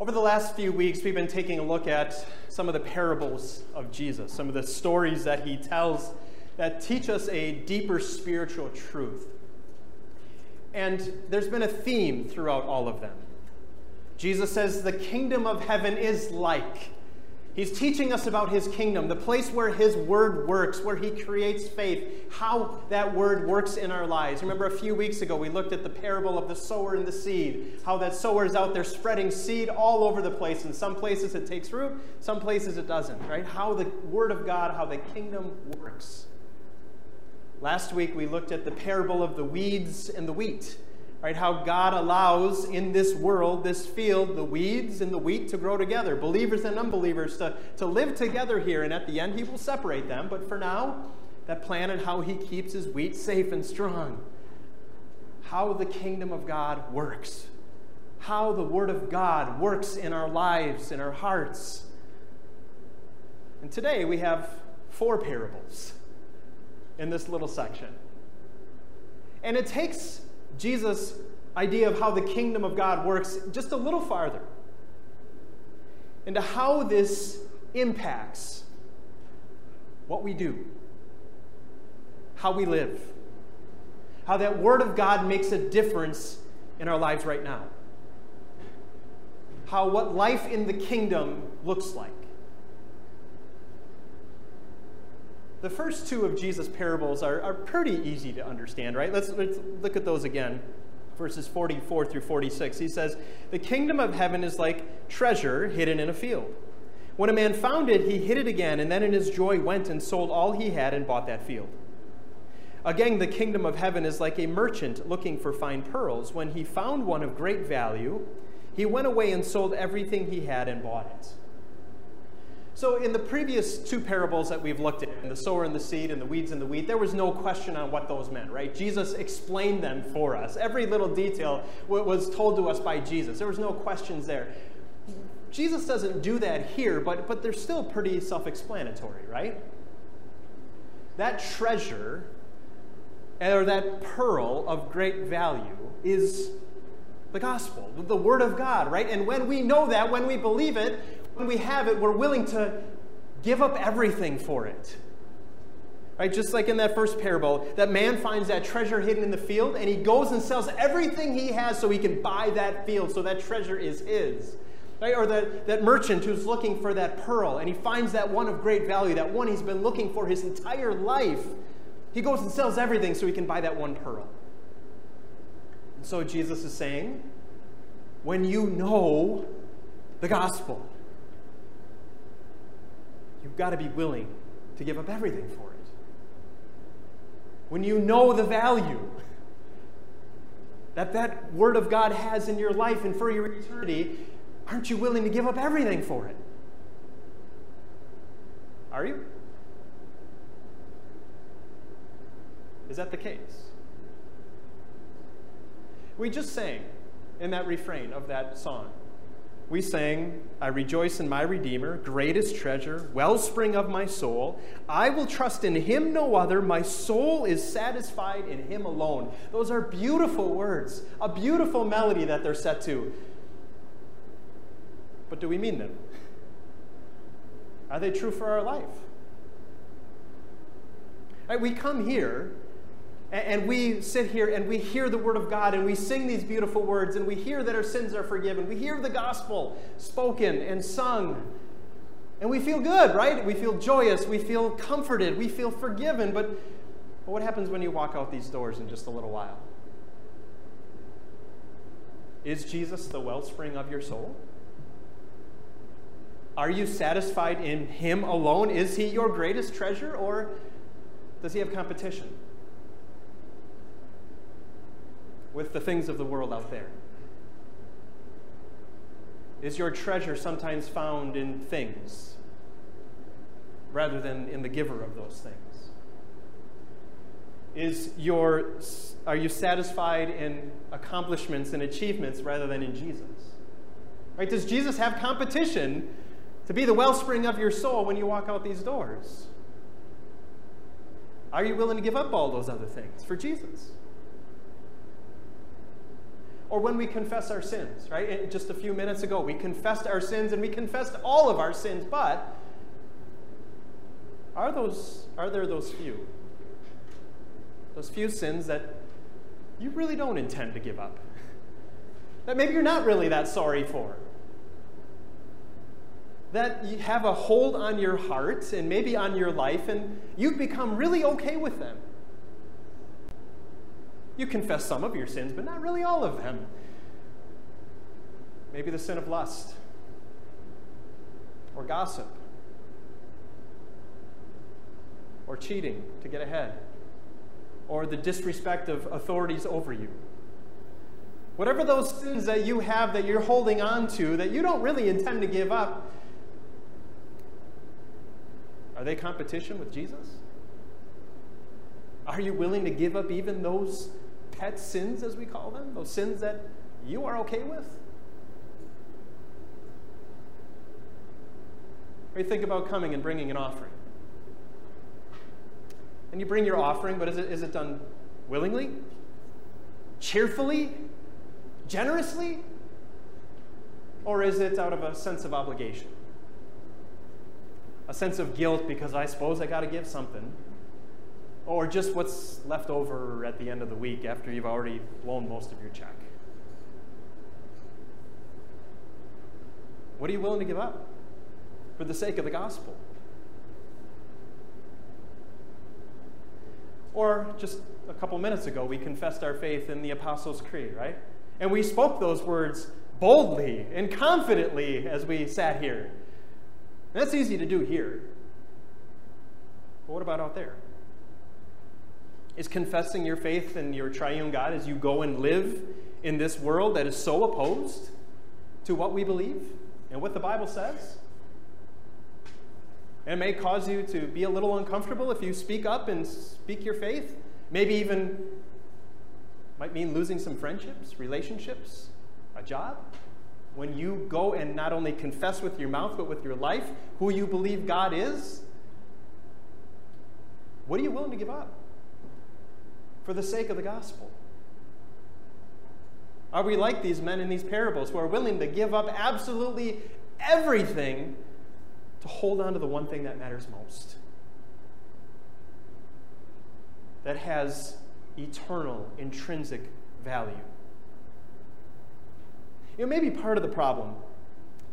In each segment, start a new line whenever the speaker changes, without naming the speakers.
Over the last few weeks, we've been taking a look at some of the parables of Jesus, some of the stories that he tells that teach us a deeper spiritual truth. And there's been a theme throughout all of them. Jesus says, The kingdom of heaven is like. He's teaching us about his kingdom, the place where his word works, where he creates faith, how that word works in our lives. Remember a few weeks ago, we looked at the parable of the sower and the seed, how that sower is out there spreading seed all over the place. In some places it takes root, some places it doesn't, right? How the word of God, how the kingdom works. Last week we looked at the parable of the weeds and the wheat right? How God allows in this world, this field, the weeds and the wheat to grow together, believers and unbelievers to, to live together here, and at the end, He will separate them. But for now, that plan and how He keeps His wheat safe and strong. How the kingdom of God works. How the Word of God works in our lives, in our hearts. And today we have four parables in this little section. And it takes Jesus' idea of how the kingdom of God works just a little farther into how this impacts what we do, how we live, how that Word of God makes a difference in our lives right now, how what life in the kingdom looks like. The first two of Jesus' parables are, are pretty easy to understand, right? Let's, let's look at those again. Verses 44 through 46. He says, The kingdom of heaven is like treasure hidden in a field. When a man found it, he hid it again, and then in his joy went and sold all he had and bought that field. Again, the kingdom of heaven is like a merchant looking for fine pearls. When he found one of great value, he went away and sold everything he had and bought it. So, in the previous two parables that we've looked at, the sower and the seed and the weeds and the wheat, there was no question on what those meant, right? Jesus explained them for us. Every little detail was told to us by Jesus. There was no questions there. Jesus doesn't do that here, but, but they're still pretty self explanatory, right? That treasure, or that pearl of great value, is the gospel, the Word of God, right? And when we know that, when we believe it, when we have it, we're willing to give up everything for it. Right? Just like in that first parable, that man finds that treasure hidden in the field and he goes and sells everything he has so he can buy that field, so that treasure is his. Right? Or that, that merchant who's looking for that pearl and he finds that one of great value, that one he's been looking for his entire life. He goes and sells everything so he can buy that one pearl. And so Jesus is saying, when you know the gospel, you've got to be willing to give up everything for it. When you know the value that that Word of God has in your life and for your eternity, aren't you willing to give up everything for it? Are you? Is that the case? We just sang in that refrain of that song we sang, I rejoice in my Redeemer, greatest treasure, wellspring of my soul. I will trust in him no other. My soul is satisfied in him alone. Those are beautiful words, a beautiful melody that they're set to. But do we mean them? Are they true for our life? Right, we come here and we sit here and we hear the Word of God and we sing these beautiful words and we hear that our sins are forgiven. We hear the gospel spoken and sung. And we feel good, right? We feel joyous. We feel comforted. We feel forgiven. But, but what happens when you walk out these doors in just a little while? Is Jesus the wellspring of your soul? Are you satisfied in Him alone? Is He your greatest treasure or does He have competition? With the things of the world out there? Is your treasure sometimes found in things rather than in the giver of those things? Is your, are you satisfied in accomplishments and achievements rather than in Jesus? Right? Does Jesus have competition to be the wellspring of your soul when you walk out these doors? Are you willing to give up all those other things for Jesus? Or when we confess our sins, right? Just a few minutes ago, we confessed our sins and we confessed all of our sins, but are, those, are there those few? Those few sins that you really don't intend to give up? That maybe you're not really that sorry for? That you have a hold on your heart and maybe on your life, and you've become really okay with them? You confess some of your sins, but not really all of them. Maybe the sin of lust or gossip or cheating to get ahead or the disrespect of authorities over you. Whatever those sins that you have that you're holding on to that you don't really intend to give up, are they competition with Jesus? Are you willing to give up even those pet sins, as we call them, those sins that you are okay with? Or you think about coming and bringing an offering. And you bring your offering, but is it, is it done willingly? Cheerfully? Generously? Or is it out of a sense of obligation? A sense of guilt because I suppose I got to give something? Or just what's left over at the end of the week after you've already blown most of your check? What are you willing to give up for the sake of the gospel? Or just a couple minutes ago, we confessed our faith in the Apostles' Creed, right? And we spoke those words boldly and confidently as we sat here. That's easy to do here. But what about out there? Is confessing your faith in your triune God as you go and live in this world that is so opposed to what we believe and what the Bible says. And it may cause you to be a little uncomfortable if you speak up and speak your faith. Maybe even might mean losing some friendships, relationships, a job. When you go and not only confess with your mouth, but with your life who you believe God is, what are you willing to give up? For the sake of the gospel? Are we like these men in these parables who are willing to give up absolutely everything to hold on to the one thing that matters most? That has eternal, intrinsic value. You know, maybe part of the problem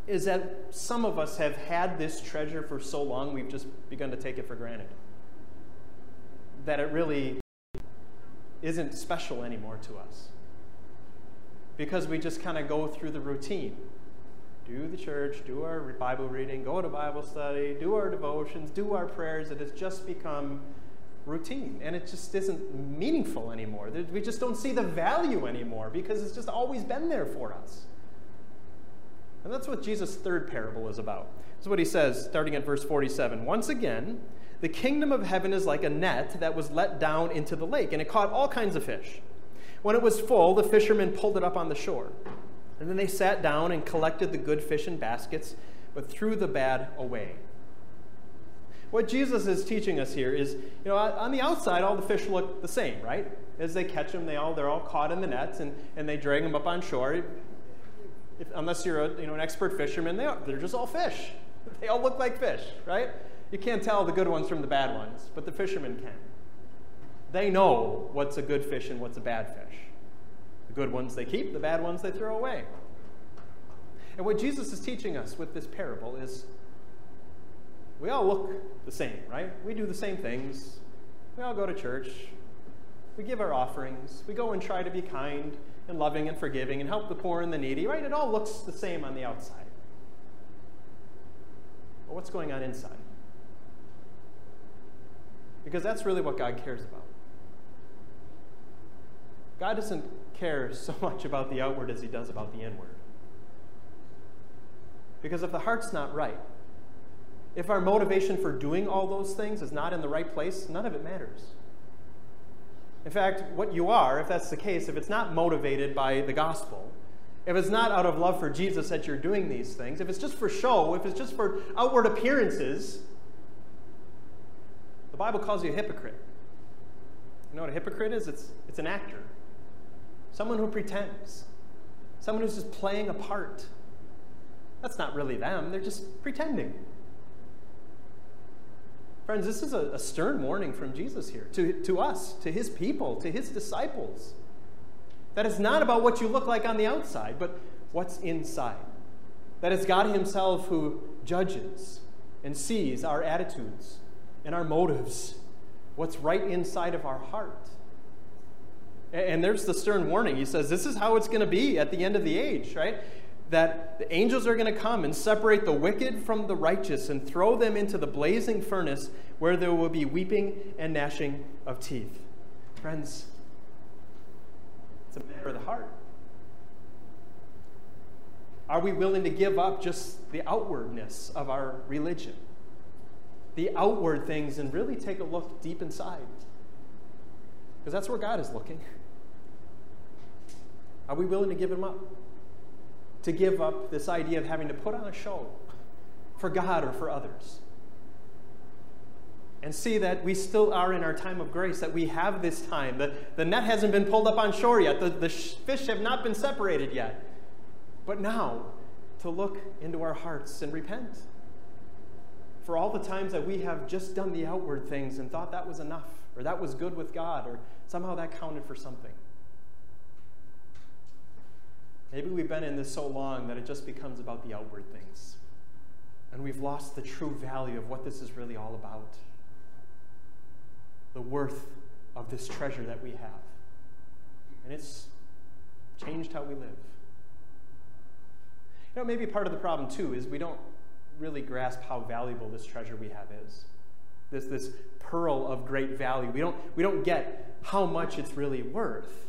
is that some of us have had this treasure for so long we've just begun to take it for granted. That it really isn't special anymore to us because we just kind of go through the routine do the church, do our Bible reading, go to Bible study, do our devotions, do our prayers. It has just become routine and it just isn't meaningful anymore. We just don't see the value anymore because it's just always been there for us. And that's what Jesus' third parable is about. This is what he says, starting at verse 47. Once again, the kingdom of heaven is like a net that was let down into the lake, and it caught all kinds of fish. When it was full, the fishermen pulled it up on the shore. And then they sat down and collected the good fish in baskets, but threw the bad away. What Jesus is teaching us here is, you know, on the outside, all the fish look the same, right? As they catch them, they all they're all caught in the nets, and, and they drag them up on shore. If, unless you're a, you know an expert fisherman, they are, they're just all fish. They all look like fish, right? You can't tell the good ones from the bad ones, but the fishermen can. They know what's a good fish and what's a bad fish. The good ones they keep, the bad ones they throw away. And what Jesus is teaching us with this parable is we all look the same, right? We do the same things. We all go to church. We give our offerings. We go and try to be kind and loving and forgiving and help the poor and the needy, right? It all looks the same on the outside. But what's going on inside? Because that's really what God cares about. God doesn't care so much about the outward as he does about the inward. Because if the heart's not right, if our motivation for doing all those things is not in the right place, none of it matters. In fact, what you are, if that's the case, if it's not motivated by the gospel, if it's not out of love for Jesus that you're doing these things, if it's just for show, if it's just for outward appearances, the Bible calls you a hypocrite. You know what a hypocrite is? It's, it's an actor, someone who pretends. someone who's just playing a part. That's not really them, they're just pretending. Friends, this is a, a, stern warning from Jesus here to, to us, to his people, to his disciples. That it's not about what you look like on the outside, but what's inside. That it's God Himself who judges and sees our attitudes and our motives, what's right inside of our heart. And there's the stern warning. He says, This is how it's going to be at the end of the age, right? That the angels are going to come and separate the wicked from the righteous and throw them into the blazing furnace where there will be weeping and gnashing of teeth. Friends, it's a matter of the heart. Are we willing to give up just the outwardness of our religion? The outward things and really take a look deep inside? Because that's where God is looking. Are we willing to give Him up? To give up this idea of having to put on a show for God or for others? And see that we still are in our time of grace, that we have this time. The, the net hasn't been pulled up on shore yet, the, the fish have not been separated yet. But now, to look into our hearts and repent for all the times that we have just done the outward things and thought that was enough, or that was good with God, or somehow that counted for something. Maybe we've been in this so long that it just becomes about the outward things. And we've lost the true value of what this is really all about the worth of this treasure that we have. And it's changed how we live. You know, maybe part of the problem too is we don't really grasp how valuable this treasure we have is. This, this pearl of great value. We don't, we don't get how much it's really worth.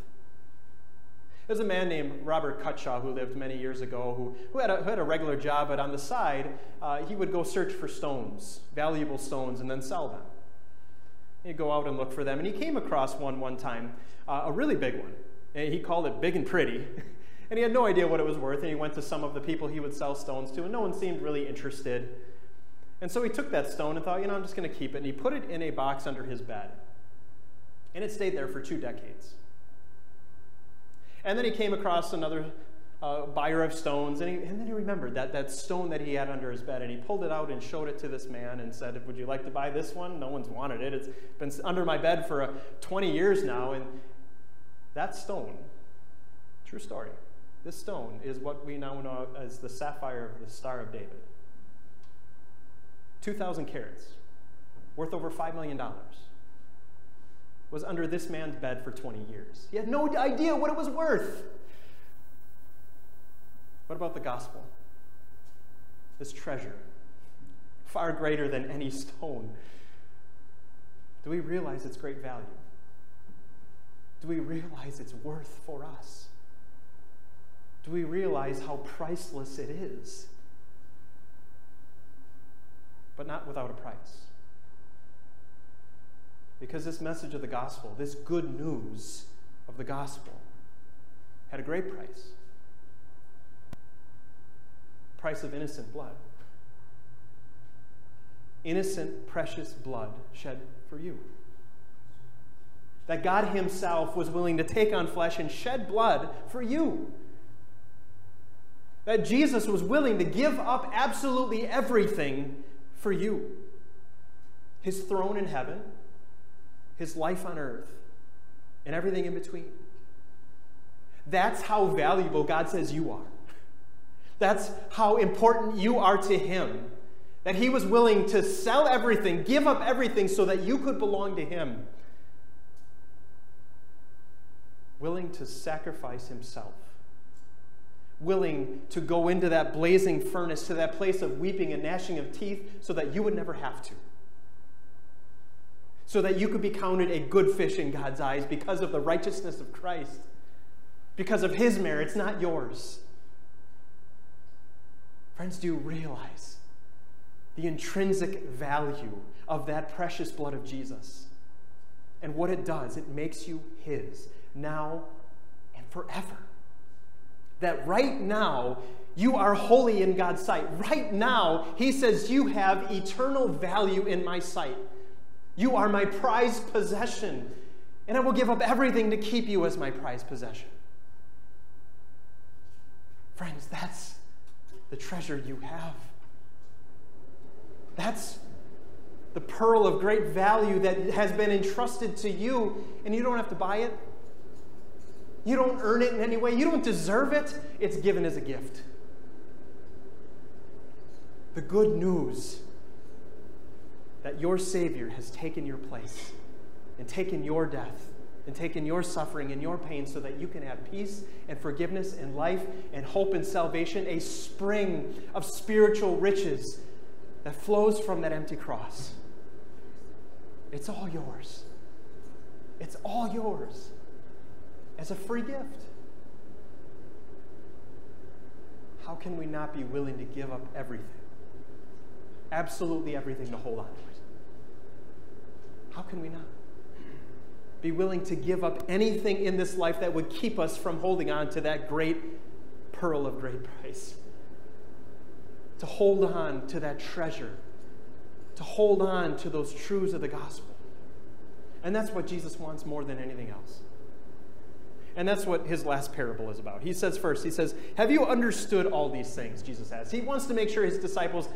There's a man named Robert Cutshaw who lived many years ago who, who, had, a, who had a regular job, but on the side, uh, he would go search for stones, valuable stones, and then sell them. He'd go out and look for them, and he came across one one time, uh, a really big one. And he called it Big and Pretty. And he had no idea what it was worth, and he went to some of the people he would sell stones to, and no one seemed really interested. And so he took that stone and thought, you know, I'm just going to keep it. And he put it in a box under his bed. And it stayed there for two decades. And then he came across another uh, buyer of stones, and, he, and then he remembered that, that stone that he had under his bed, and he pulled it out and showed it to this man and said, Would you like to buy this one? No one's wanted it. It's been under my bed for uh, 20 years now, and that stone, true story, this stone is what we now know as the sapphire of the Star of David. 2,000 carats, worth over $5 million, was under this man's bed for 20 years. He had no idea what it was worth. What about the gospel? This treasure, far greater than any stone. Do we realize its great value? Do we realize its worth for us? Do we realize how priceless it is? But not without a price. Because this message of the gospel, this good news of the gospel, had a great price price of innocent blood. Innocent, precious blood shed for you. That God Himself was willing to take on flesh and shed blood for you that Jesus was willing to give up absolutely everything for you his throne in heaven, his life on earth, and everything in between. That's how valuable God says you are. That's how important you are to Him. That He was willing to sell everything, give up everything so that you could belong to Him. Willing to sacrifice Himself willing to go into that blazing furnace, to that place of weeping and gnashing of teeth, so that you would never have to. So that you could be counted a good fish in God's eyes because of the righteousness of Christ, because of his merits, not yours. Friends, do you realize the intrinsic value of that precious blood of Jesus? And what it does, it makes you his now and forever that right now you are holy in God's sight. Right now, He says, You have eternal value in my sight. You are my prized possession, and I will give up everything to keep you as my prized possession. Friends, that's the treasure you have. That's the pearl of great value that has been entrusted to you, and you don't have to buy it. You don't earn it in any way. You don't deserve it. It's given as a gift. The good news that your Savior has taken your place and taken your death and taken your suffering and your pain so that you can have peace and forgiveness and life and hope and salvation, a spring of spiritual riches that flows from that empty cross. It's all yours. It's all yours as a free gift. How can we not be willing to give up everything? Absolutely everything to hold on to it. How can we not? Be willing to give up anything in this life that would keep us from holding on to that great pearl of great price. To hold on to that treasure to hold on to those truths of the gospel. And that's what Jesus wants more than anything else. And that's what his last parable is about. He says first, he says, Have you understood all these things? Jesus asks. He wants to make sure his disciples,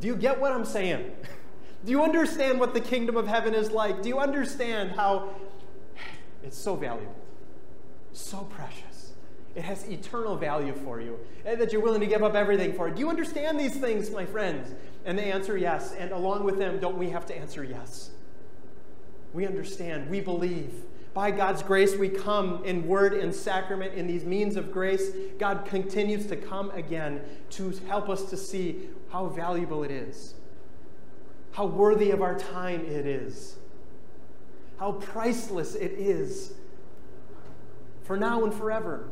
do you get what I'm saying? do you understand what the kingdom of heaven is like? Do you understand how it's so valuable, so precious? It has eternal value for you, and that you're willing to give up everything for it. Do you understand these things, my friends? And they answer yes. And along with them, don't we have to answer yes? We understand, we believe. By God's grace, we come in word and sacrament in these means of grace. God continues to come again to help us to see how valuable it is, how worthy of our time it is, how priceless it is for now and forever.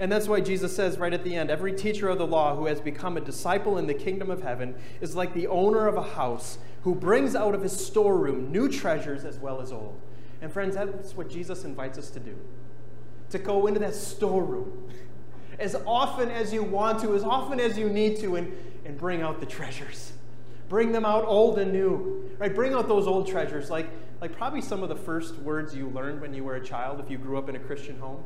And that's why Jesus says right at the end every teacher of the law who has become a disciple in the kingdom of heaven is like the owner of a house who brings out of his storeroom new treasures as well as old. And friends, that's what Jesus invites us to do to go into that storeroom as often as you want to, as often as you need to, and, and bring out the treasures. Bring them out old and new. Right? Bring out those old treasures, like, like probably some of the first words you learned when you were a child if you grew up in a Christian home.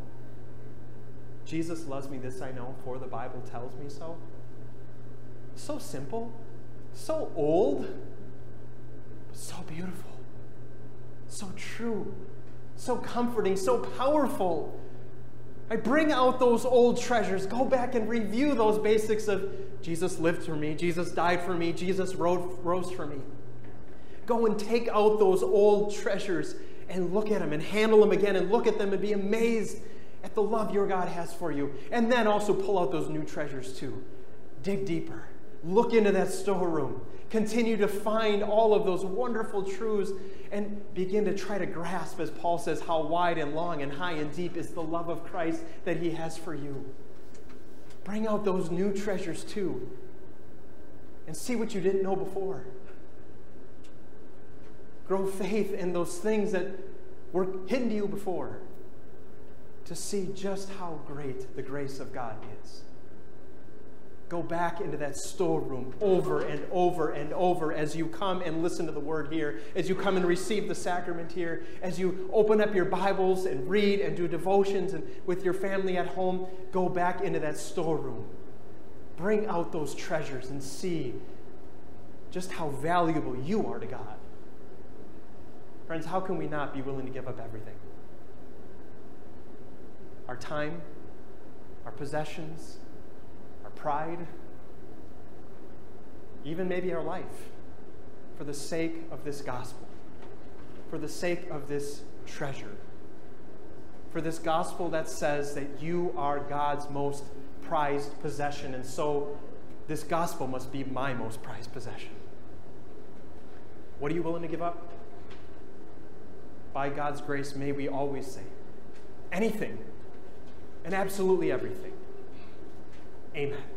Jesus loves me, this I know, for the Bible tells me so. So simple, so old, but so beautiful, so true, so comforting, so powerful. I bring out those old treasures. Go back and review those basics of Jesus lived for me, Jesus died for me, Jesus rose for me. Go and take out those old treasures and look at them and handle them again and look at them and be amazed at the love your God has for you. And then also pull out those new treasures too. Dig deeper. Look into that storeroom. Continue to find all of those wonderful truths and begin to try to grasp, as Paul says, how wide and long and high and deep is the love of Christ that he has for you. Bring out those new treasures too and see what you didn't know before. Grow faith in those things that were hidden to you before to see just how great the grace of God is. Go back into that storeroom over and over and over as you come and listen to the word here, as you come and receive the sacrament here, as you open up your Bibles and read and do devotions and with your family at home. Go back into that storeroom. Bring out those treasures and see just how valuable you are to God. Friends, how can we not be willing to give up everything? our time, our possessions, pride, even maybe our life, for the sake of this gospel, for the sake of this treasure, for this gospel that says that you are God's most prized possession, and so this gospel must be my most prized possession. What are you willing to give up? By God's grace, may we always say, anything and absolutely everything. Amen.